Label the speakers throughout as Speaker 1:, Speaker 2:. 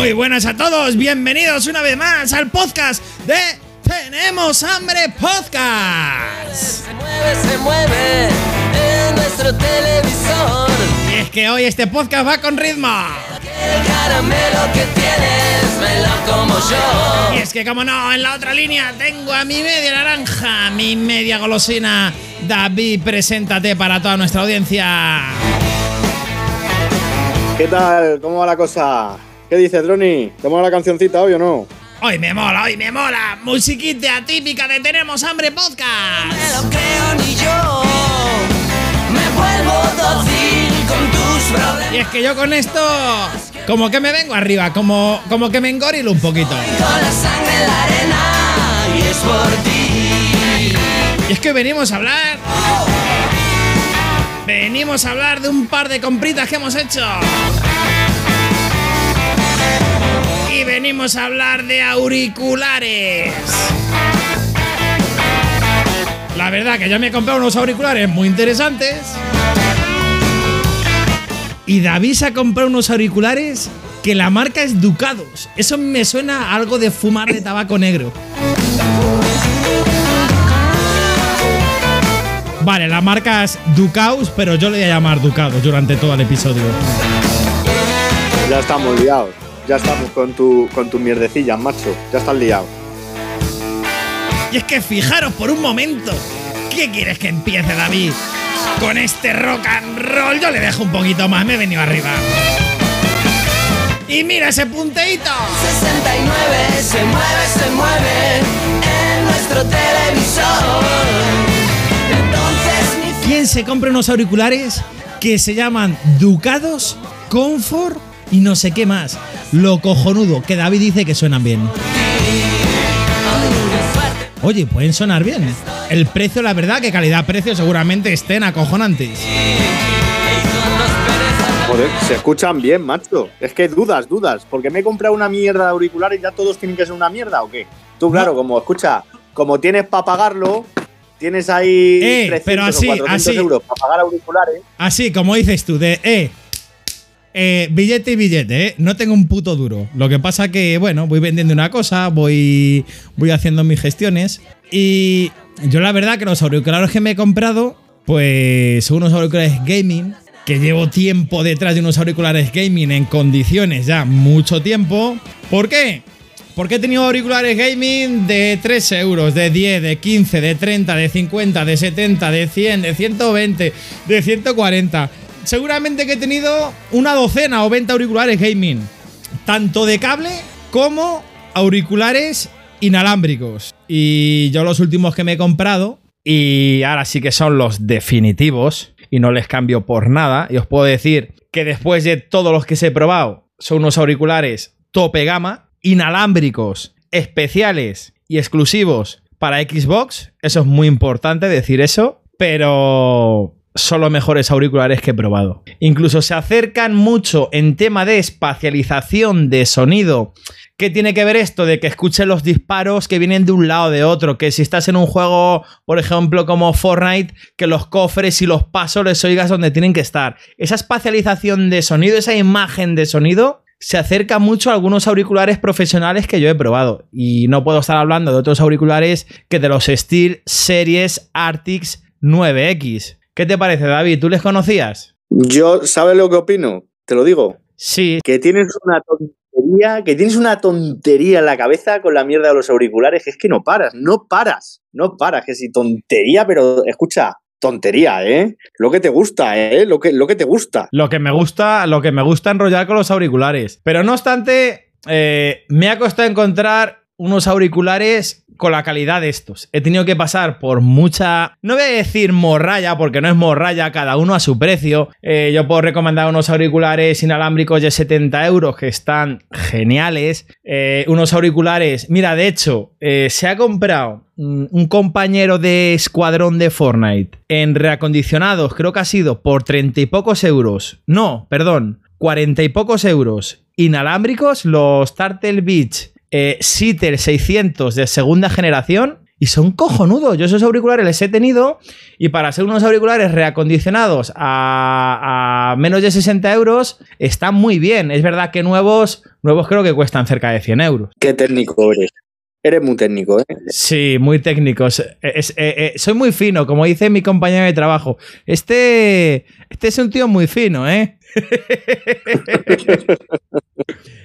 Speaker 1: Muy buenas a todos, bienvenidos una vez más al podcast de Tenemos Hambre Podcast.
Speaker 2: Se mueve, se mueve en nuestro televisor.
Speaker 1: Y es que hoy este podcast va con ritmo.
Speaker 2: El caramelo que tienes, me lo como yo.
Speaker 1: Y es que como no, en la otra línea tengo a mi media naranja, mi media golosina. David, preséntate para toda nuestra audiencia.
Speaker 3: ¿Qué tal? ¿Cómo va la cosa? ¿Qué dices, Droni? ¿Te mola la cancioncita hoy o no?
Speaker 1: Hoy me mola, hoy me mola. Musiquita típica de Tenemos Hambre
Speaker 2: Me
Speaker 1: Podcast.
Speaker 2: lo creo ni yo. Me vuelvo dócil con tus problemas.
Speaker 1: Y es que yo con esto, como que me vengo arriba, como, como que me engorilo un poquito.
Speaker 2: Con la sangre en la arena. Y es por ti.
Speaker 1: Y es que venimos a hablar. Venimos a hablar de un par de compritas que hemos hecho. Y venimos a hablar de auriculares. La verdad que yo me he comprado unos auriculares muy interesantes. Y David se ha comprado unos auriculares que la marca es Ducados. Eso me suena a algo de fumar de tabaco negro. Vale, la marca es Ducaus, pero yo le voy a llamar Ducados durante todo el episodio.
Speaker 3: Ya estamos liados. Ya estamos con tu, con tu mierdecilla, macho. Ya estás liado.
Speaker 1: Y es que fijaros por un momento. ¿Qué quieres que empiece, David? Con este rock and roll yo le dejo un poquito más, me he venido arriba. Y mira ese punteíto.
Speaker 2: 69 se mueve, se mueve en nuestro televisor. Entonces mi
Speaker 1: ¿Quién se compra unos auriculares que se llaman Ducados, Comfort y no sé qué más? Lo cojonudo, que David dice que suenan bien. Oye, pueden sonar bien. El precio, la verdad, que calidad-precio seguramente estén acojonantes.
Speaker 3: Joder, se escuchan bien, macho. Es que dudas, dudas. Porque me he comprado una mierda de auriculares y ya todos tienen que ser una mierda o qué? Tú, claro, como escucha, como tienes para pagarlo, tienes ahí
Speaker 1: Eh,
Speaker 3: 300
Speaker 1: pero así,
Speaker 3: o 400
Speaker 1: así.
Speaker 3: euros para pagar auriculares.
Speaker 1: Así, como dices tú, de eh, eh, billete y billete, ¿eh? No tengo un puto duro. Lo que pasa que, bueno, voy vendiendo una cosa, voy, voy haciendo mis gestiones. Y yo la verdad que los auriculares que me he comprado, pues son unos auriculares gaming, que llevo tiempo detrás de unos auriculares gaming en condiciones ya mucho tiempo. ¿Por qué? Porque he tenido auriculares gaming de 3 euros, de 10, de 15, de 30, de 50, de 70, de 100, de 120, de 140. Seguramente que he tenido una docena o 20 auriculares gaming. Tanto de cable como auriculares inalámbricos. Y yo los últimos que me he comprado, y ahora sí que son los definitivos, y no les cambio por nada, y os puedo decir que después de todos los que se he probado, son unos auriculares tope gama, inalámbricos, especiales y exclusivos para Xbox. Eso es muy importante decir eso, pero son los mejores auriculares que he probado. Incluso se acercan mucho en tema de espacialización de sonido. ¿Qué tiene que ver esto de que escuche los disparos que vienen de un lado o de otro? Que si estás en un juego, por ejemplo, como Fortnite, que los cofres y los pasos les oigas donde tienen que estar. Esa espacialización de sonido, esa imagen de sonido, se acerca mucho a algunos auriculares profesionales que yo he probado. Y no puedo estar hablando de otros auriculares que de los Steel Series Arctics 9X. ¿Qué te parece, David? ¿Tú les conocías?
Speaker 3: Yo, ¿sabes lo que opino? Te lo digo.
Speaker 1: Sí,
Speaker 3: Que tienes una tontería, que tienes una tontería en la cabeza con la mierda de los auriculares, que es que no paras, no paras, no paras, que si tontería, pero escucha, tontería, ¿eh? Lo que te gusta, ¿eh? Lo que, lo que te gusta.
Speaker 1: Lo que me gusta, lo que me gusta enrollar con los auriculares. Pero no obstante, eh, me ha costado encontrar unos auriculares con la calidad de estos. He tenido que pasar por mucha. No voy a decir morralla, porque no es morralla, cada uno a su precio. Eh, yo puedo recomendar unos auriculares inalámbricos de 70 euros que están geniales. Eh, unos auriculares. Mira, de hecho, eh, se ha comprado mm, un compañero de escuadrón de Fortnite en reacondicionados, creo que ha sido por 30 y pocos euros. No, perdón, 40 y pocos euros. Inalámbricos, los Turtle Beach eh, Sitter 600 de segunda generación y son cojonudos. Yo esos auriculares les he tenido y para ser unos auriculares reacondicionados a, menos de 60 euros están muy bien. Es verdad que nuevos, nuevos creo que cuestan cerca de 100 euros.
Speaker 3: Qué técnico eres. Eres muy técnico, ¿eh?
Speaker 1: Sí, muy técnicos. Es- eh, eh, soy muy fino, como dice mi compañero de trabajo. Este, este es un tío muy fino, ¿eh?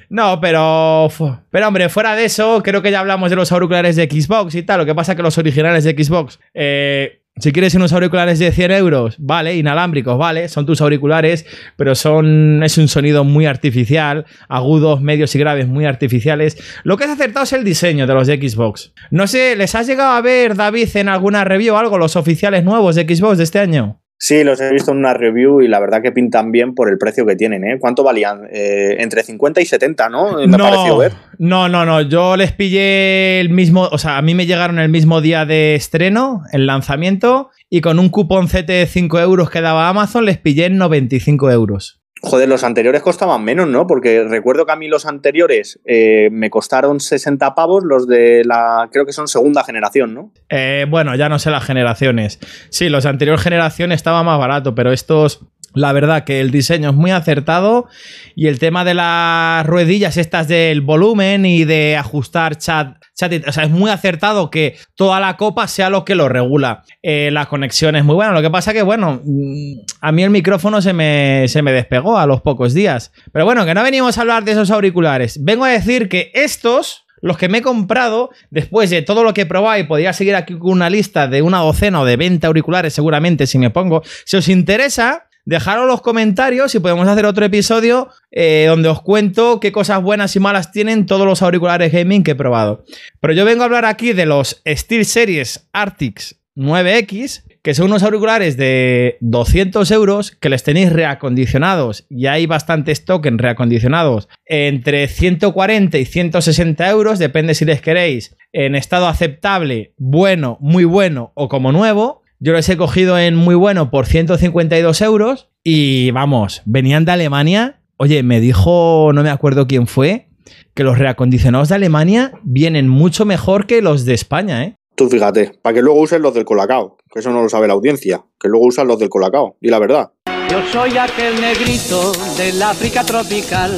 Speaker 1: No, pero. Pero, hombre, fuera de eso, creo que ya hablamos de los auriculares de Xbox y tal. Lo que pasa que los originales de Xbox. eh, si quieres unos auriculares de 100 euros, vale, inalámbricos, vale, son tus auriculares, pero son. Es un sonido muy artificial, agudos, medios y graves muy artificiales. Lo que has acertado es el diseño de los de Xbox. No sé, ¿les has llegado a ver, David, en alguna review o algo, los oficiales nuevos de Xbox de este año?
Speaker 3: Sí, los he visto en una review y la verdad que pintan bien por el precio que tienen, ¿eh? ¿Cuánto valían? Eh, entre 50 y 70, ¿no? Me ha parecido ver.
Speaker 1: no, no, no. Yo les pillé el mismo. O sea, a mí me llegaron el mismo día de estreno, el lanzamiento, y con un cupón CT de 5 euros que daba Amazon, les pillé en 95 euros.
Speaker 3: Joder, los anteriores costaban menos, ¿no? Porque recuerdo que a mí los anteriores eh, me costaron 60 pavos, los de la, creo que son segunda generación, ¿no?
Speaker 1: Eh, bueno, ya no sé las generaciones. Sí, los anteriores generaciones estaba más barato, pero estos. La verdad que el diseño es muy acertado y el tema de las ruedillas estas del volumen y de ajustar chat, chat o sea, es muy acertado que toda la copa sea lo que lo regula. Eh, la conexión es muy buena, lo que pasa que, bueno, mm, a mí el micrófono se me, se me despegó a los pocos días. Pero bueno, que no venimos a hablar de esos auriculares. Vengo a decir que estos los que me he comprado, después de todo lo que he podría seguir aquí con una lista de una docena o de 20 auriculares, seguramente, si me pongo. Si os interesa, dejaros los comentarios y podemos hacer otro episodio eh, donde os cuento qué cosas buenas y malas tienen todos los auriculares gaming que he probado. Pero yo vengo a hablar aquí de los SteelSeries Arctics 9X, que son unos auriculares de 200 euros que les tenéis reacondicionados y hay bastante stock en reacondicionados entre 140 y 160 euros, depende si les queréis en estado aceptable, bueno, muy bueno o como nuevo. Yo los he cogido en muy bueno por 152 euros y vamos, venían de Alemania. Oye, me dijo, no me acuerdo quién fue, que los reacondicionados de Alemania vienen mucho mejor que los de España, ¿eh?
Speaker 3: Tú fíjate, para que luego usen los del Colacao, que eso no lo sabe la audiencia, que luego usan los del Colacao, y la verdad.
Speaker 2: Yo soy aquel negrito del África tropical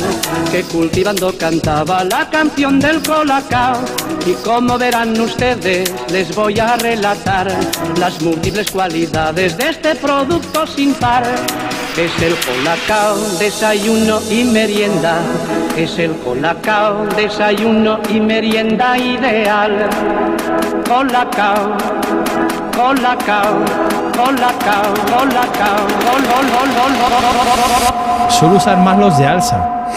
Speaker 2: que cultivando cantaba la canción del colacao. Y como verán ustedes, les voy a relatar las múltiples cualidades de este producto sin par. Es el colacao, desayuno y merienda. Es el colacao, desayuno y merienda ideal. Colacao, colacao, colacao, colacao, col, col, col, col, col, col.
Speaker 1: Suelo usar más los de Alsa.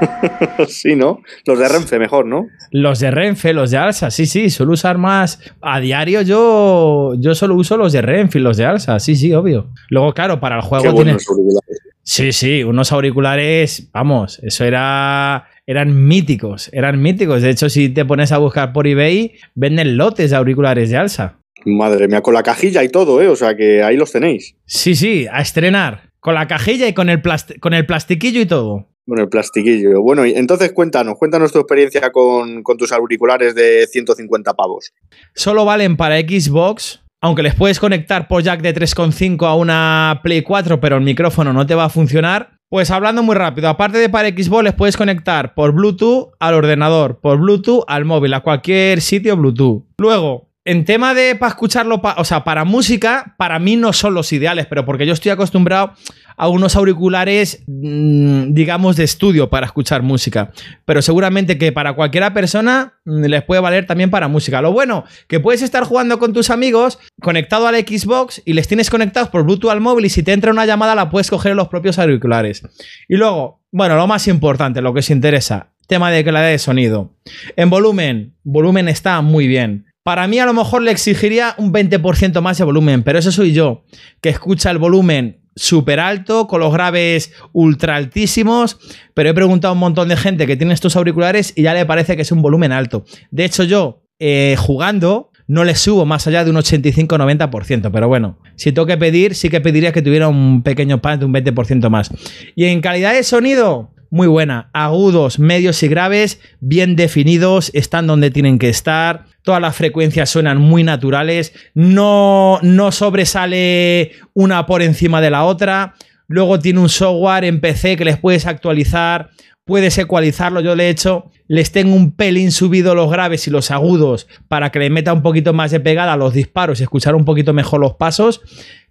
Speaker 3: sí, ¿no? Los de Renfe mejor, ¿no?
Speaker 1: Los de Renfe, los de Alsa, sí, sí, suelo usar más. A diario yo, yo solo uso los de Renfe y los de Alsa, sí, sí, obvio. Luego, claro, para el juego
Speaker 3: Qué
Speaker 1: tiene.
Speaker 3: buenos auriculares.
Speaker 1: Sí, sí, unos auriculares, vamos, eso era. Eran míticos, eran míticos. De hecho, si te pones a buscar por eBay, venden lotes de auriculares de Alsa.
Speaker 3: Madre mía, con la cajilla y todo, ¿eh? O sea que ahí los tenéis.
Speaker 1: Sí, sí, a estrenar. Con la cajilla y con el, con el plastiquillo y todo.
Speaker 3: Con el plastiquillo. Bueno, y entonces cuéntanos, cuéntanos tu experiencia con, con tus auriculares de 150 pavos.
Speaker 1: Solo valen para Xbox, aunque les puedes conectar por jack de 3.5 a una Play 4, pero el micrófono no te va a funcionar. Pues hablando muy rápido, aparte de para Xbox, les puedes conectar por Bluetooth al ordenador, por Bluetooth al móvil, a cualquier sitio Bluetooth. Luego, en tema de para escucharlo, o sea, para música, para mí no son los ideales, pero porque yo estoy acostumbrado a unos auriculares, mm, digamos, de estudio para escuchar música. Pero seguramente que para cualquiera persona mm, les puede valer también para música. Lo bueno, que puedes estar jugando con tus amigos conectado al Xbox y les tienes conectados por Bluetooth al móvil y si te entra una llamada la puedes coger en los propios auriculares. Y luego, bueno, lo más importante, lo que os interesa, tema de calidad de sonido. En volumen, volumen está muy bien. Para mí a lo mejor le exigiría un 20% más de volumen, pero eso soy yo, que escucha el volumen súper alto, con los graves ultra altísimos, pero he preguntado a un montón de gente que tiene estos auriculares y ya le parece que es un volumen alto. De hecho yo, eh, jugando, no le subo más allá de un 85-90%, pero bueno, si tengo que pedir, sí que pediría que tuviera un pequeño pan de un 20% más. Y en calidad de sonido, muy buena. Agudos, medios y graves, bien definidos, están donde tienen que estar. Todas las frecuencias suenan muy naturales. No, no sobresale una por encima de la otra. Luego tiene un software en PC que les puedes actualizar. Puedes ecualizarlo, yo le he hecho. Les tengo un pelín subido los graves y los agudos para que le meta un poquito más de pegada a los disparos y escuchar un poquito mejor los pasos.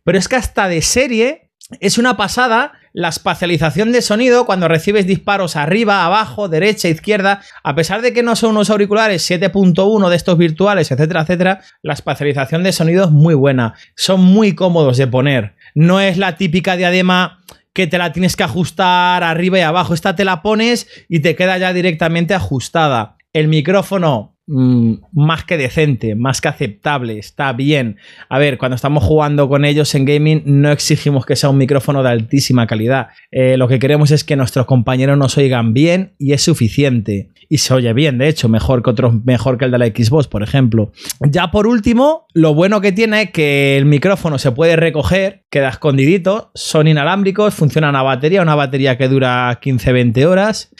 Speaker 1: Pero es que hasta de serie es una pasada la espacialización de sonido cuando recibes disparos arriba, abajo, derecha, izquierda. A pesar de que no son unos auriculares 7.1 de estos virtuales, etcétera, etcétera, la espacialización de sonido es muy buena. Son muy cómodos de poner. No es la típica diadema que te la tienes que ajustar arriba y abajo. Esta te la pones y te queda ya directamente ajustada. El micrófono más que decente, más que aceptable, está bien. A ver, cuando estamos jugando con ellos en gaming no exigimos que sea un micrófono de altísima calidad. Eh, lo que queremos es que nuestros compañeros nos oigan bien y es suficiente. Y se oye bien, de hecho, mejor que mejor que el de la Xbox, por ejemplo. Ya por último, lo bueno que tiene es que el micrófono se puede recoger, queda escondidito, son inalámbricos, funcionan a batería, una batería que dura 15-20 horas.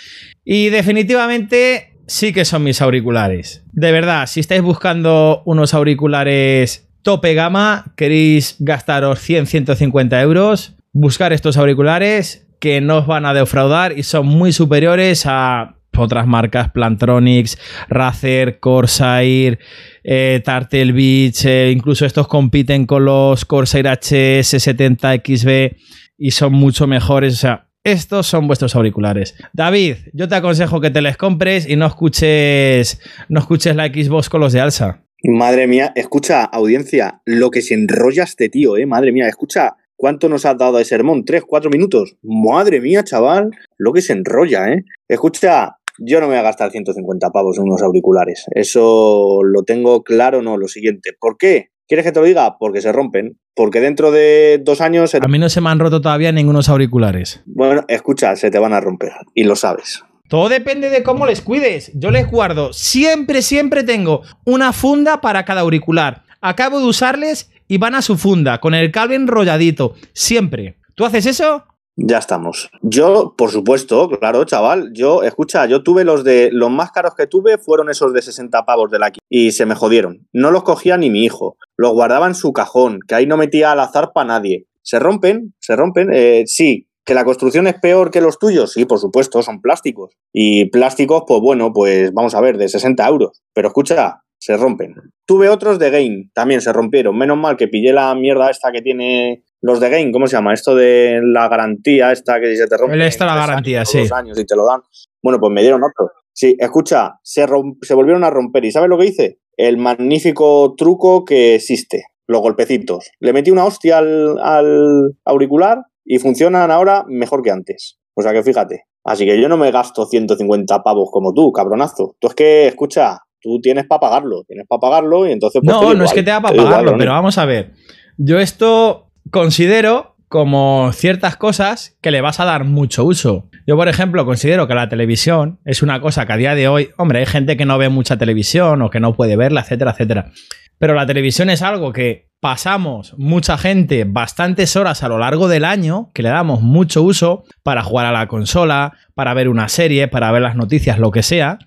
Speaker 1: Y definitivamente sí que son mis auriculares. De verdad, si estáis buscando unos auriculares tope gama, queréis gastaros 100, 150 euros, buscar estos auriculares que no os van a defraudar y son muy superiores a otras marcas, Plantronics, Razer, Corsair, eh, Tartel Beach, eh, incluso estos compiten con los Corsair HS70XB y son mucho mejores. O sea, estos son vuestros auriculares. David, yo te aconsejo que te les compres y no escuches, no escuches la Xbox con los de Alsa.
Speaker 3: Madre mía, escucha, audiencia, lo que se enrolla este tío, eh. Madre mía, escucha, ¿cuánto nos has dado de sermón? ¿Tres, cuatro minutos? Madre mía, chaval, lo que se enrolla, eh. Escucha, yo no me voy a gastar 150 pavos en unos auriculares. Eso lo tengo claro, no, lo siguiente. ¿Por qué? ¿Quieres que te lo diga? Porque se rompen. Porque dentro de dos años...
Speaker 1: A mí no se me han roto todavía ningunos auriculares.
Speaker 3: Bueno, escucha, se te van a romper. Y lo sabes.
Speaker 1: Todo depende de cómo les cuides. Yo les guardo. Siempre, siempre tengo una funda para cada auricular. Acabo de usarles y van a su funda, con el cable enrolladito. Siempre. ¿Tú haces eso?
Speaker 3: Ya estamos. Yo, por supuesto, claro, chaval. Yo, escucha, yo tuve los de. Los más caros que tuve fueron esos de 60 pavos de la y se me jodieron. No los cogía ni mi hijo. Los guardaba en su cajón, que ahí no metía al azar para nadie. Se rompen, se rompen. Eh, sí, que la construcción es peor que los tuyos. Sí, por supuesto, son plásticos. Y plásticos, pues bueno, pues vamos a ver, de 60 euros. Pero escucha, se rompen. Tuve otros de Game, también se rompieron. Menos mal que pillé la mierda esta que tiene los de Game, ¿cómo se llama? Esto de la garantía, esta que se te rompe.
Speaker 1: Extra la garantía, sí.
Speaker 3: Dos años y te lo dan. Bueno, pues me dieron otro. Sí, escucha, se, se volvieron a romper. ¿Y sabes lo que hice? El magnífico truco que existe. Los golpecitos. Le metí una hostia al, al auricular y funcionan ahora mejor que antes. O sea que fíjate. Así que yo no me gasto 150 pavos como tú, cabronazo. Tú es que, escucha, tú tienes para pagarlo. Tienes para pagarlo y entonces.
Speaker 1: Pues, no, no es que te para pagarlo, pero vamos a ver. Yo esto considero como ciertas cosas que le vas a dar mucho uso. Yo, por ejemplo, considero que la televisión es una cosa que a día de hoy, hombre, hay gente que no ve mucha televisión o que no puede verla, etcétera, etcétera. Pero la televisión es algo que pasamos mucha gente bastantes horas a lo largo del año, que le damos mucho uso para jugar a la consola, para ver una serie, para ver las noticias, lo que sea.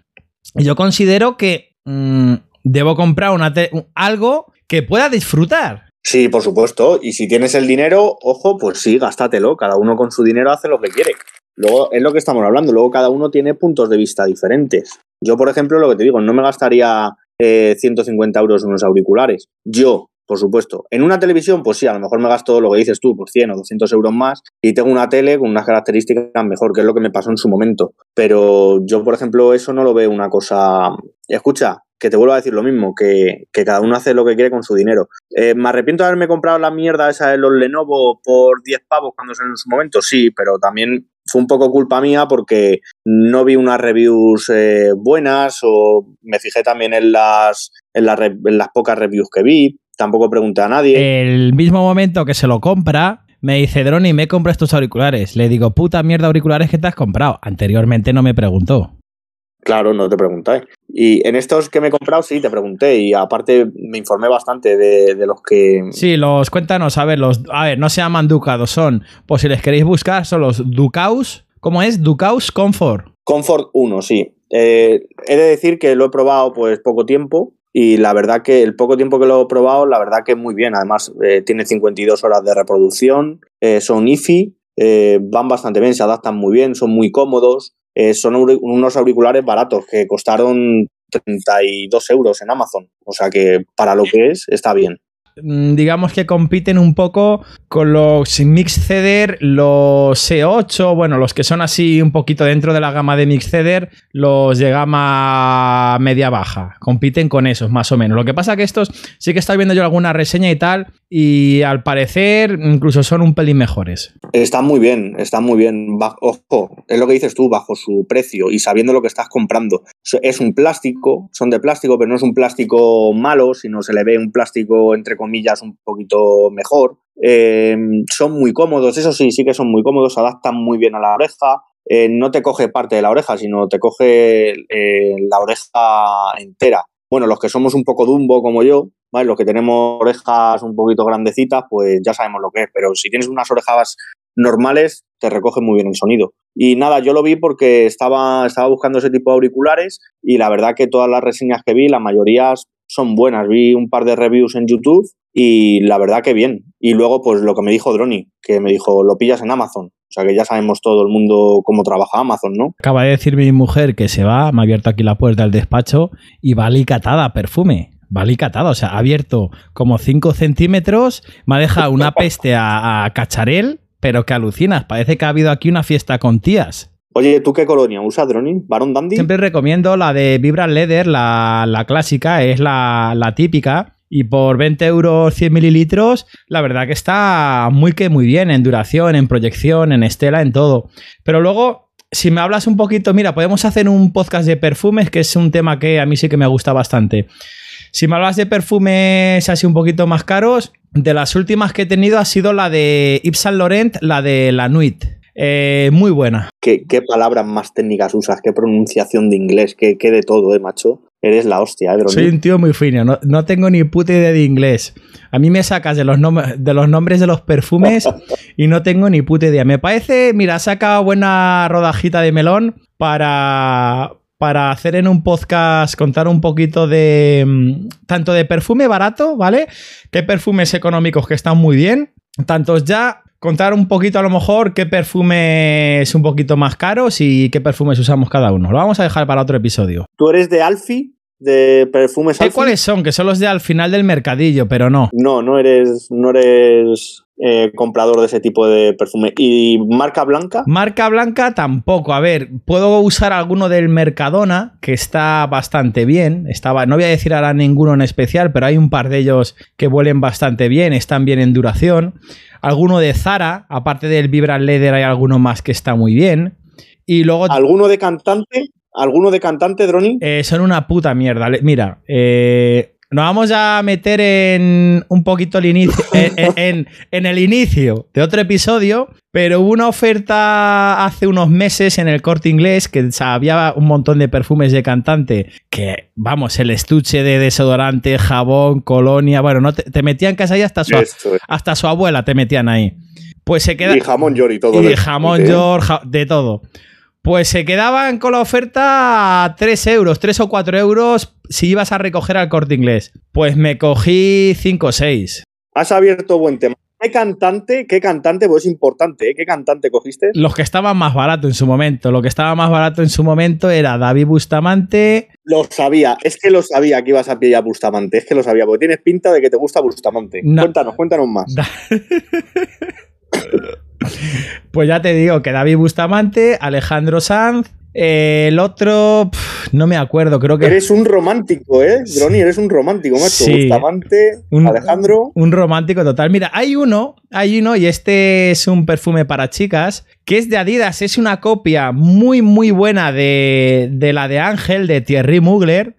Speaker 1: Y yo considero que mm, debo comprar algo que pueda disfrutar.
Speaker 3: Sí, por supuesto. Y si tienes el dinero, ojo, pues sí, gástatelo. Cada uno con su dinero hace lo que quiere. Luego, es lo que estamos hablando. Luego cada uno tiene puntos de vista diferentes. Yo, por ejemplo, lo que te digo, no me gastaría 150 eh, euros en unos auriculares. Yo, por supuesto. En una televisión, pues sí, a lo mejor me gasto lo que dices tú, por 100 o 200 euros más, y tengo una tele con unas características mejor, que es lo que me pasó en su momento. Pero yo, por ejemplo, eso no lo veo una cosa... Escucha, que te vuelvo a decir lo mismo, que, cada uno hace lo que quiere con su dinero. Eh, ¿Me arrepiento de haberme comprado la mierda esa de los Lenovo por 10 pavos cuando en su momento? Sí, pero también fue un poco culpa mía porque no vi unas reviews eh, buenas o me fijé también en las, en, en las pocas reviews que vi. Tampoco pregunté a nadie.
Speaker 1: El mismo momento que se lo compra, me dice, Droni, me compro estos auriculares. Le digo, puta mierda auriculares que te has comprado. Anteriormente no me preguntó.
Speaker 3: Claro, no te pregunté. Y en estos que me he comprado, sí, te pregunté. Y aparte me informé bastante de, los que.
Speaker 1: Sí, los cuéntanos, a ver, los. A ver, no se llaman ducados, son. Pues si les queréis buscar, son los Ducaus ¿Cómo es? Ducaus Comfort.
Speaker 3: Comfort 1, sí. Eh, he de decir que lo he probado pues poco tiempo y la verdad que el poco tiempo que lo he probado, la verdad que muy bien. Además, eh, tiene 52 horas de reproducción, eh, son IFI, van bastante bien, se adaptan muy bien, son muy cómodos. Son unos auriculares baratos que costaron 32 euros en Amazon. O sea que para lo que es, está bien.
Speaker 1: Mm, digamos que compiten un poco con los Mixceder, los C8, bueno, los que son así un poquito dentro de la gama de Mixceder, los de gama media-baja. Compiten con esos, más o menos. Lo que pasa que estos sí que estoy viendo yo alguna reseña y tal, y al parecer incluso son un pelín mejores.
Speaker 3: Están muy bien, están muy bien. Ojo, es lo que dices tú, bajo su precio y sabiendo lo que estás comprando. Es un plástico, son de plástico, pero no es un plástico malo, sino se le ve un plástico entre comillas, un poquito mejor. Eh, son muy cómodos, eso sí, sí que son muy cómodos, se adaptan muy bien a la oreja. Eh, no te coge parte de la oreja, sino te coge eh, la oreja entera. Bueno, los que somos un poco dumbo como yo, ¿vale? los que tenemos orejas un poquito grandecitas, pues ya sabemos lo que es. Pero si tienes unas orejas normales, te recoge muy bien el sonido. Y nada, yo lo vi porque estaba, estaba buscando ese tipo de auriculares y la verdad que todas las reseñas que vi, la mayoría son buenas. Vi un par de reviews en YouTube y la verdad que bien. Y luego, pues lo que me dijo Droni, que me dijo, lo pillas en Amazon. O sea que ya sabemos todo el mundo cómo trabaja Amazon, ¿no?
Speaker 1: Acaba de decir mi mujer que se va, me ha abierto aquí la puerta del despacho y va alicatada perfume. Va alicatada, o sea, ha abierto como 5 centímetros, me ha dejado una peste a, a cacharel, pero que alucinas, parece que ha habido aquí una fiesta con tías.
Speaker 3: Oye, ¿tú qué colonia usas, Droni? ¿Baron Dandy?
Speaker 1: Siempre recomiendo la de Vibra Leather, la, clásica, es la, la, típica. Y por 20 euros 100 mililitros, la verdad que está muy que muy bien en duración, en proyección, en estela, en todo. Pero luego, si me hablas un poquito, mira, podemos hacer un podcast de perfumes, que es un tema que a mí sí que me gusta bastante. Si me hablas de perfumes así un poquito más caros, de las últimas que he tenido ha sido la de Yves Saint Laurent, la de La Nuit. Eh, muy buena.
Speaker 3: ¿Qué, palabras más técnicas usas? ¿Qué pronunciación de inglés? ¿Qué, de todo, eh, macho? Eres la hostia, eh,
Speaker 1: Soy un tío muy fino, no, tengo ni puta idea de inglés. A mí me sacas de los, de los nombres de los perfumes y no tengo ni puta idea. Me parece, mira, saca buena rodajita de melón para, para hacer en un podcast, contar un poquito de mm, tanto de perfume barato, ¿vale? Que perfumes económicos que están muy bien, tantos ya contar un poquito a lo mejor qué perfumes un poquito más caros y qué perfumes usamos cada uno. Lo vamos a dejar para otro episodio.
Speaker 3: ¿Tú eres de Alfie? ¿De perfumes
Speaker 1: Alfie? cuáles son? Que son los de al final del mercadillo, pero no.
Speaker 3: No, no eres, no eres eh, comprador de ese tipo de perfume. ¿Y marca blanca?
Speaker 1: Marca blanca tampoco. A ver, puedo usar alguno del Mercadona, que está bastante bien. Estaba, no voy a decir ahora ninguno en especial, pero hay un par de ellos que huelen bastante bien, están bien en duración. Alguno de Zara, aparte del Vibra Leather, hay alguno más que está muy bien. Y luego.
Speaker 3: ¿Alguno de cantante? ¿Alguno de cantante, Droni?
Speaker 1: Eh, son una puta mierda. Mira, eh, nos vamos a meter en un poquito el inicio, en, el inicio de otro episodio, pero hubo una oferta hace unos meses en el corte inglés que había un montón de perfumes de cantante que, vamos, el estuche de desodorante, jabón, colonia, bueno, no te, metían casi ahí hasta su, hasta su abuela, te metían ahí. Pues se queda.
Speaker 3: Y jamón york y todo.
Speaker 1: Y jamón york, de todo. Pues se quedaban con la oferta a 3 euros, 3 o 4 euros si ibas a recoger al corte inglés. Pues me cogí 5 o 6.
Speaker 3: Has abierto buen tema. ¿Qué cantante? ¿Qué cantante? Pues es importante, ¿eh? ¿Qué cantante cogiste?
Speaker 1: Los que estaban más barato en su momento. Lo que estaba más barato en su momento era David Bustamante.
Speaker 3: Lo sabía, es que lo sabía que ibas a pillar Bustamante, es que lo sabía, porque tienes pinta de que te gusta Bustamante. Cuéntanos, cuéntanos más.
Speaker 1: Pues ya te digo que David Bustamante, Alejandro Sanz, eh, el otro, no me acuerdo, creo que.
Speaker 3: Eres un romántico, ¿eh? Eres un romántico, macho. Bustamante, Alejandro.
Speaker 1: Un romántico total. Mira, hay uno, hay uno, y este es un perfume para chicas, que es de Adidas. Es una copia muy, muy buena de, de la de Ángel, de Thierry Mugler,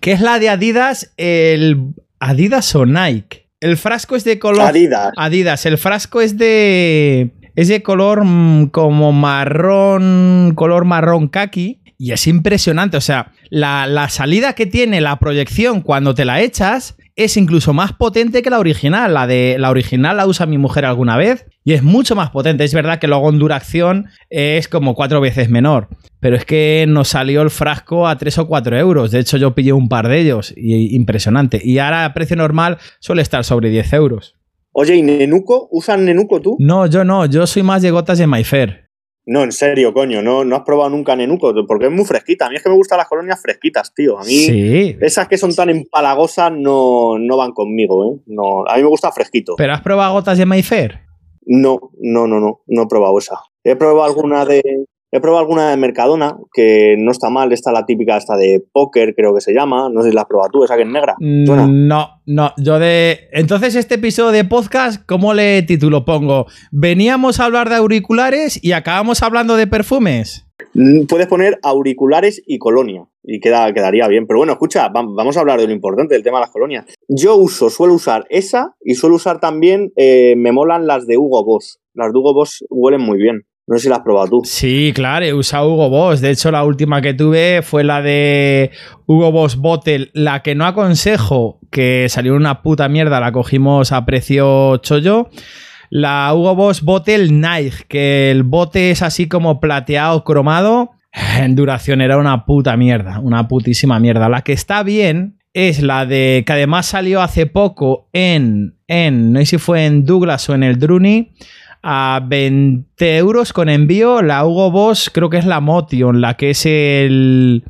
Speaker 1: que es la de Adidas, el Adidas o Nike. El frasco es de color.
Speaker 3: Adidas.
Speaker 1: Adidas. El frasco es de. Es de color mm, como marrón. Color marrón kaki. Y es impresionante. O sea, la, salida que tiene la proyección cuando te la echas es incluso más potente que la original. La de la original la usa mi mujer alguna vez y es mucho más potente. Es verdad que luego en duración es como cuatro veces menor. Pero es que nos salió el frasco a 3 o 4 euros. De hecho, yo pillé un par de ellos. Y impresionante. Y ahora a precio normal suele estar sobre 10 euros.
Speaker 3: Oye, ¿y Nenuco? ¿Usan Nenuco tú?
Speaker 1: No, yo no. Yo soy más de gotas de Mayfair.
Speaker 3: No, en serio, coño, no, no has probado nunca Nenuco, porque es muy fresquita. A mí es que me gustan las colonias fresquitas, tío. A mí
Speaker 1: Sí.
Speaker 3: esas que son tan empalagosas no, no van conmigo, ¿eh? No, a mí me gusta fresquito.
Speaker 1: ¿Pero has probado gotas de Mayfair?
Speaker 3: No, no, no, no, no he probado esa. He probado alguna de. He probado alguna de Mercadona, que no está mal. Esta la típica, esta de póker, creo que se llama. No sé si la has probado tú, esa que es negra. ¿Suena?
Speaker 1: Mm, No, no, yo de... Entonces este episodio de podcast, ¿cómo le título pongo? Veníamos a hablar de auriculares y acabamos hablando de perfumes.
Speaker 3: Mm, Puedes poner auriculares y colonia y queda, quedaría bien. Pero bueno, escucha, va- vamos a hablar de lo importante, del tema de las colonias. Yo uso, suelo usar esa y suelo usar también, eh, me molan las de Hugo Boss. Las de Hugo Boss huelen muy bien. No sé si las has probado tú.
Speaker 1: Sí, claro, he usado Hugo Boss. De hecho, la última que tuve fue la de Hugo Boss Bottle, la que no aconsejo, que salió una puta mierda, la cogimos a precio chollo. La Hugo Boss Bottle Nike, que el bote es así como plateado, cromado. En duración era una puta mierda, una putísima mierda. La que está bien es la de que además salió hace poco en, en no sé si fue en Douglas o en el Druni, a 20 euros con envío. La Hugo Boss creo que es la Motion, la que es el,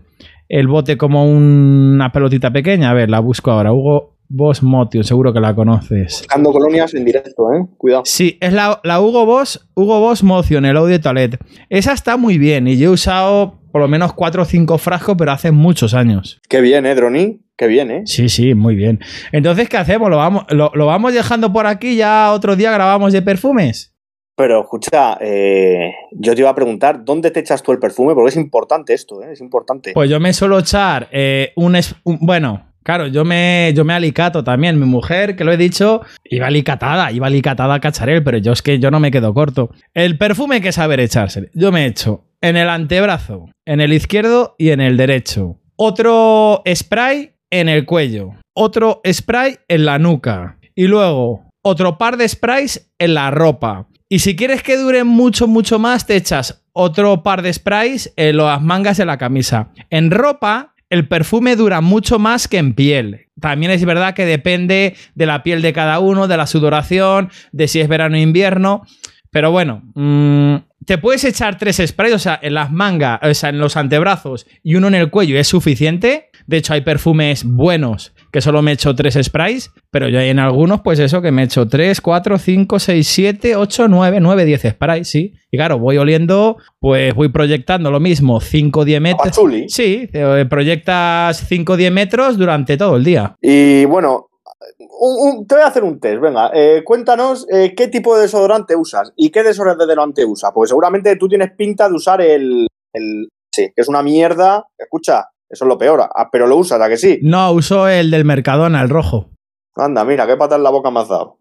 Speaker 1: el bote como una pelotita pequeña. A ver, la busco ahora. Hugo Boss Motion, seguro que la conoces.
Speaker 3: Buscando colonias en directo, ¿eh? Cuidado.
Speaker 1: Sí, es la, la Hugo Boss, Hugo Boss Motion, el Audio Toilette. Esa está muy bien y yo he usado por lo menos 4 o 5 frascos, pero hace muchos años.
Speaker 3: Qué bien, ¿eh, Droni? Qué bien, ¿eh?
Speaker 1: Sí, sí, muy bien. Entonces, ¿qué hacemos? ¿Lo vamos, lo, lo vamos dejando por aquí? ¿Ya otro día grabamos de perfumes?
Speaker 3: Pero escucha, eh, yo te iba a preguntar, ¿dónde te echas tú el perfume? Porque es importante esto, ¿eh? Es importante.
Speaker 1: Pues yo me suelo echar eh, un, es- un- Bueno, claro, yo me, yo me alicato también. Mi mujer, que lo he dicho, iba alicatada, iba alicatada a cacharel, pero yo es que yo no me quedo corto. El perfume que saber echarse. Yo me echo en el antebrazo, en el izquierdo y en el derecho. Otro spray en el cuello. Otro spray en la nuca. Y luego otro par de sprays en la ropa. Y si quieres que dure mucho, mucho más, te echas otro par de sprays en las mangas de la camisa. En ropa, el perfume dura mucho más que en piel. También es verdad que depende de la piel de cada uno, de la sudoración, de si es verano o invierno. Pero bueno, mm, te puedes echar tres sprays, o sea, en las mangas, o sea, en los antebrazos y uno en el cuello es suficiente. De hecho, hay perfumes buenos que solo me echo tres sprays, pero yo hay en algunos, pues eso, que me echo 3, 4, 5, 6, 7, 8, 9, 9, 10 sprays, sí. Y claro, voy oliendo, pues voy proyectando lo mismo, 5, 10 metros. Sí, eh, proyectas 5, 10 metros durante todo el día.
Speaker 3: Y bueno, un- un- te voy a hacer un test, venga. eh, cuéntanos eh, qué tipo de desodorante usas y qué desodorante usas. Porque seguramente tú tienes pinta de usar el, el- Sí, que es una mierda. Escucha, eso es lo peor. ah, pero lo usas, ¿a que sí?
Speaker 1: No, uso el del Mercadona, el rojo.
Speaker 3: Anda, mira, qué pata en la boca me has dado.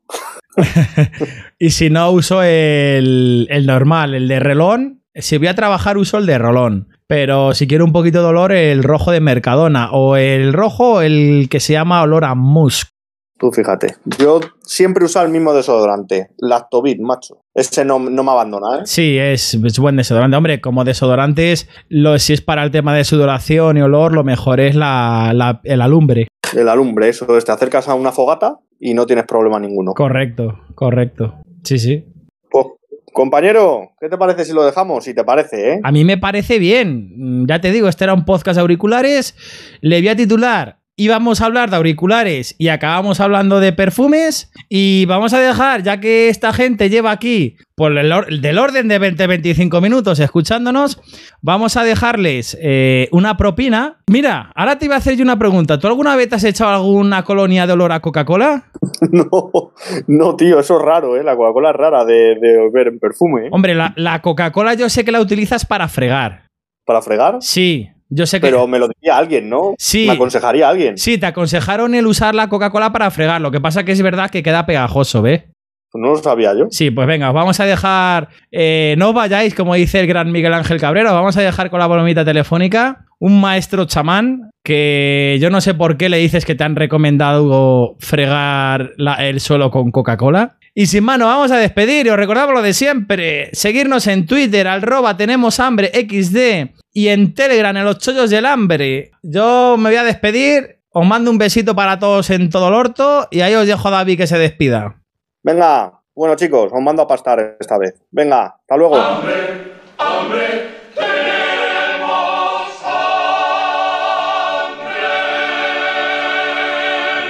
Speaker 1: Y si no, uso el, el normal, el de relón. Si voy a trabajar, uso el de rolón. Pero si quiero un poquito de olor, el rojo de Mercadona. O el rojo, el que se llama olor a musk.
Speaker 3: Tú fíjate. Yo siempre he usado el mismo desodorante. Lactobit, macho. Ese no, no me abandona, ¿eh?
Speaker 1: Sí, es, es buen desodorante. Hombre, como desodorantes, lo, si es para el tema de sudoración y olor, lo mejor es la, la- el alumbre.
Speaker 3: El alumbre, eso es, te acercas a una fogata y no tienes problema ninguno.
Speaker 1: Correcto, correcto. Sí, sí.
Speaker 3: Pues, compañero, ¿qué te parece si lo dejamos? Si te parece, ¿eh?
Speaker 1: A mí me parece bien. Mm, Ya te digo, este era un podcast auriculares. Le voy a titular. Íbamos a hablar de auriculares y acabamos hablando de perfumes. Y vamos a dejar, ya que esta gente lleva aquí por el or- del orden de 20-25 minutos escuchándonos, vamos a dejarles eh, una propina. Mira, ahora te iba a hacer yo una pregunta. ¿Tú alguna vez te has echado alguna colonia de olor a Coca-Cola?
Speaker 3: No, no, tío, eso es raro, ¿eh? La Coca-Cola es rara de, de ver en perfume, ¿eh?
Speaker 1: Hombre, la, la Coca-Cola yo sé que la utilizas para fregar.
Speaker 3: Para fregar.
Speaker 1: Sí, yo sé que...
Speaker 3: Pero me lo diría alguien, ¿no?
Speaker 1: Sí.
Speaker 3: Me aconsejaría alguien.
Speaker 1: Sí, te aconsejaron el usar la Coca-Cola para fregar. Lo que pasa que es verdad que queda pegajoso, ¿ve?
Speaker 3: Pues no lo sabía yo.
Speaker 1: Sí, pues venga, os vamos a dejar. eh, no os vayáis, como dice el gran Miguel Ángel Cabrero, vamos a dejar con la bromita telefónica un maestro chamán que yo no sé por qué le dices que te han recomendado fregar la- el suelo con Coca-Cola. Y sin mano, vamos a despedir y os recordamos lo de siempre. Seguirnos en Twitter, arroba tenemos hambre XD y en Telegram, en los chollos del hambre. Yo me voy a despedir, os mando un besito para todos en todo el orto y ahí os dejo a David que se despida.
Speaker 4: Venga, bueno chicos, os mando a pastar esta vez. Venga, hasta luego.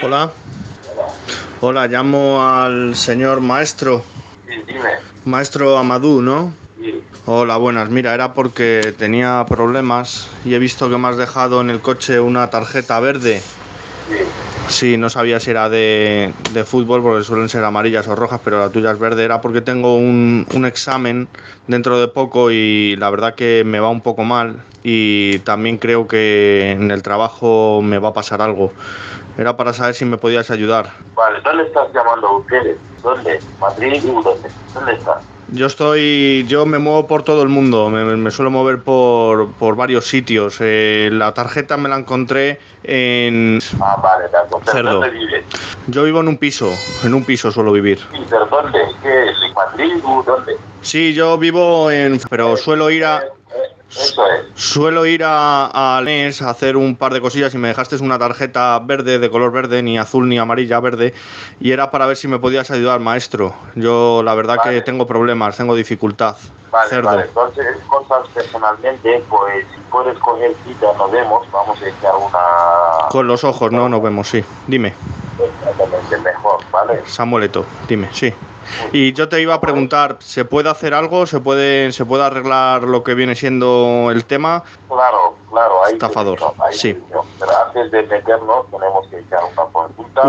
Speaker 4: Hola. Hola, llamo al señor maestro.
Speaker 5: Sí, dime.
Speaker 4: Maestro Amadou, ¿no?
Speaker 5: Sí.
Speaker 4: Hola, buenas. Mira, era porque tenía problemas y he visto que me has dejado en el coche una tarjeta verde.
Speaker 5: Sí.
Speaker 4: Sí, no sabía si era de, de fútbol porque suelen ser amarillas o rojas, pero la tuya es verde. Era porque tengo un, un examen dentro de poco y la verdad que me va un poco mal y también creo que en el trabajo me va a pasar algo. Era para saber si me podías ayudar.
Speaker 5: Vale, ¿dónde estás llamando ustedes? ¿Dónde? ¿Madrid dónde? ¿Dónde estás?
Speaker 4: Yo estoy, yo me muevo por todo el mundo, me, me suelo mover por, por varios sitios. Eh, la tarjeta me la encontré en...
Speaker 5: Ah, vale. ¿Pero
Speaker 4: Cerdo.
Speaker 5: ¿Dónde vives?
Speaker 4: Yo vivo en un piso, en un piso suelo vivir.
Speaker 5: Sí, pero ¿dónde? ¿Qué es? ¿En Madrid dónde?
Speaker 4: Sí, yo vivo en... pero suelo ir a...
Speaker 5: Eso es.
Speaker 4: Suelo ir a, a Nes a hacer un par de cosillas y me dejaste una tarjeta verde, de color verde, ni azul ni amarilla, verde, y era para ver si me podías ayudar, maestro. Yo la verdad que
Speaker 5: Vale.
Speaker 4: tengo problemas, tengo dificultad.
Speaker 5: Vale,
Speaker 4: Cerdo.
Speaker 5: vale. Entonces, cosas personalmente, pues si puedes coger cita, nos vemos. Vamos a echar una...
Speaker 4: Con los ojos, no nos vemos, sí. Dime,
Speaker 5: Exactamente, mejor, ¿vale?
Speaker 4: Samueleto, dime, sí. Y yo te iba a preguntar, ¿se puede hacer algo? ¿Se puede, ¿Se puede arreglar lo que viene siendo el tema?
Speaker 5: Claro, claro. Ahí
Speaker 4: Estafador, sí.
Speaker 5: Pero antes de meternos, tenemos que echar una consulta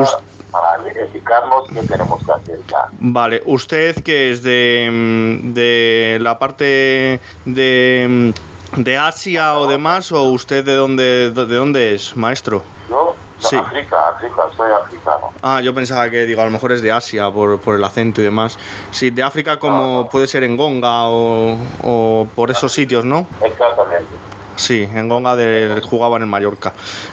Speaker 5: para verificarnos qué tenemos que hacer ya.
Speaker 4: Vale, ¿usted que es de, de la parte de, de Asia o demás? ¿O usted de dónde, de dónde es, maestro?
Speaker 5: Yo,
Speaker 4: Sí.
Speaker 5: África, África, soy africano.
Speaker 4: Ah, yo pensaba que, digo, a lo mejor es de Asia por, por el acento y demás. Sí, de África como puede ser en Gonga o, o por esos sitios, ¿no?
Speaker 5: Exactamente.
Speaker 4: Sí, en Gonga de, jugaban en Mallorca.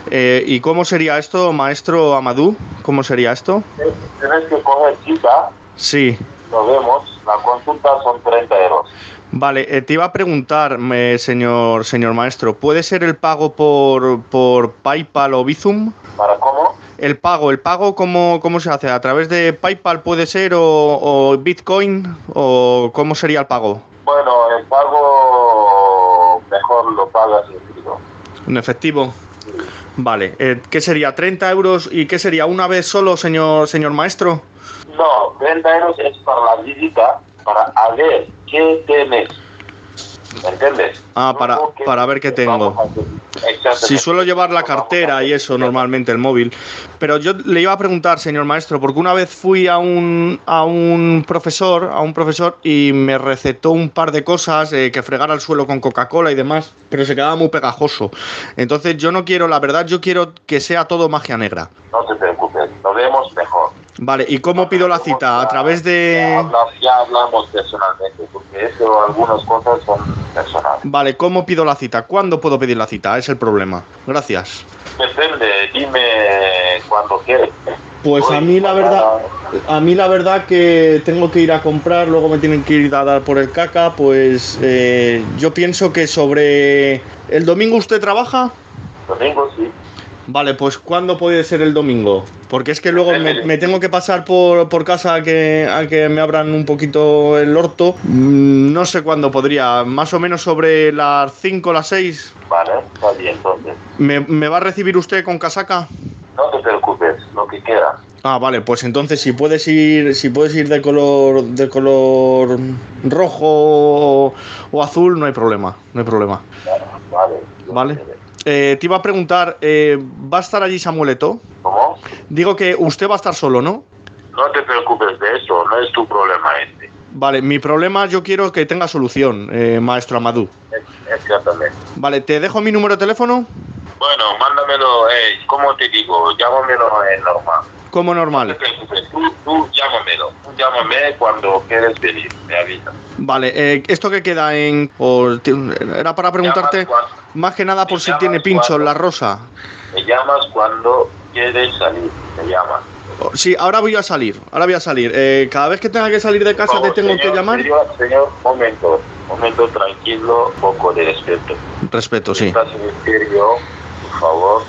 Speaker 4: Eh, ¿Y cómo sería esto, maestro Amadou? ¿Cómo sería esto?
Speaker 5: Tienes que coger cita,
Speaker 4: Sí,
Speaker 5: nos vemos, la consulta son 30 euros.
Speaker 4: Vale, eh, te iba a preguntar, me- señor, señor maestro, ¿puede ser el pago por, por PayPal o Bizum?
Speaker 5: ¿Para cómo?
Speaker 4: El pago, el pago ¿cómo, cómo se hace? ¿A través de PayPal puede ser o, o Bitcoin? ¿O cómo sería el pago?
Speaker 5: Bueno, el pago mejor lo pagas en frío.
Speaker 4: ¿En efectivo? Vale, eh, ¿qué sería? ¿30 euros y qué sería? ¿Una vez solo, señor, señor maestro?
Speaker 5: No, 30 euros es para la visita, para a ver qué tienes. ¿Me entiendes?
Speaker 4: Ah, para-
Speaker 5: Luego, ¿qué
Speaker 4: para ver qué tengo. Si suelo llevar la cartera y eso normalmente, el móvil. Pero yo le iba a preguntar, señor maestro, porque una vez fui a un, a un profesor, a un profesor, y me recetó un par de cosas, eh, que fregara el suelo con Coca-Cola y demás, pero se quedaba muy pegajoso. Entonces yo no quiero, la verdad, yo quiero que sea todo magia negra.
Speaker 5: No te preocupes, nos vemos mejor.
Speaker 4: Vale, ¿y cómo pido la cita? ¿A través
Speaker 5: Ya,
Speaker 4: de...?
Speaker 5: ya hablamos personalmente, porque eso, algunas cosas son personales.
Speaker 4: Vale, ¿cómo pido la cita? ¿Cuándo puedo pedir la cita? Es el problema. Gracias.
Speaker 5: Depende, dime cuando quieres.
Speaker 4: Pues a mí la verdad, a mí la verdad que tengo que ir a comprar, luego me tienen que ir a dar por el caca, pues eh, yo pienso que sobre el domingo usted trabaja.
Speaker 5: Domingo sí.
Speaker 4: Vale, pues ¿cuándo puede ser el domingo? Porque es que luego me, me tengo que pasar por, por casa a que, a que me abran un poquito el orto. Mm, No sé cuándo podría, más o menos sobre las 5 las 6.
Speaker 5: Vale, está bien, entonces.
Speaker 4: ¿Me, me va a recibir usted con casaca?
Speaker 5: No te preocupes, lo que quieras.
Speaker 4: Ah, vale, pues entonces si puedes ir, si puedes ir de color, de color rojo o, o azul, no hay problema, no hay problema.
Speaker 5: Vale.
Speaker 4: Vale. Eh, te iba a preguntar, eh, ¿va a estar allí Samueleto?
Speaker 5: ¿Cómo?
Speaker 4: Digo que usted va a estar solo, ¿no?
Speaker 5: No te preocupes de eso, no es tu problema este.
Speaker 4: Vale, mi problema yo quiero que tenga solución, eh, maestro Amadou.
Speaker 5: Es- Exactamente.
Speaker 4: Vale, te dejo mi número de teléfono.
Speaker 5: Bueno, mándamelo, eh, ¿cómo te digo? Llámamelo en normal.
Speaker 4: Como
Speaker 5: No te
Speaker 4: normal.
Speaker 5: preocupes, tú, tú llámamelo. Tú llámame cuando quieres venir, me avisas.
Speaker 4: Vale, eh, ¿esto que queda en...? era para preguntarte, más que nada por si tiene pincho
Speaker 5: cuando-
Speaker 4: la rosa.
Speaker 5: Me llamas cuando quieres salir, me llamas.
Speaker 4: Oh, Sí, ahora voy a salir, ahora voy a salir. Eh, cada vez que tenga que salir de casa te tengo que llamar.
Speaker 5: Señor, señor, momento, momento tranquilo, poco de respeto.
Speaker 4: Respeto,
Speaker 5: Si
Speaker 4: sí.
Speaker 5: estás en serio, por favor,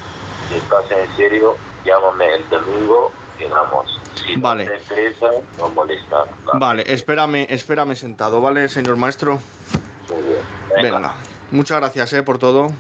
Speaker 5: si estás en serio, llámame el domingo y vamos. Si
Speaker 4: Vale.
Speaker 5: no te interesa, no molesta.
Speaker 4: Vale, espérame, espérame sentado, ¿vale, señor maestro?
Speaker 5: Muy bien.
Speaker 4: Venga. Muchas gracias, eh, por todo.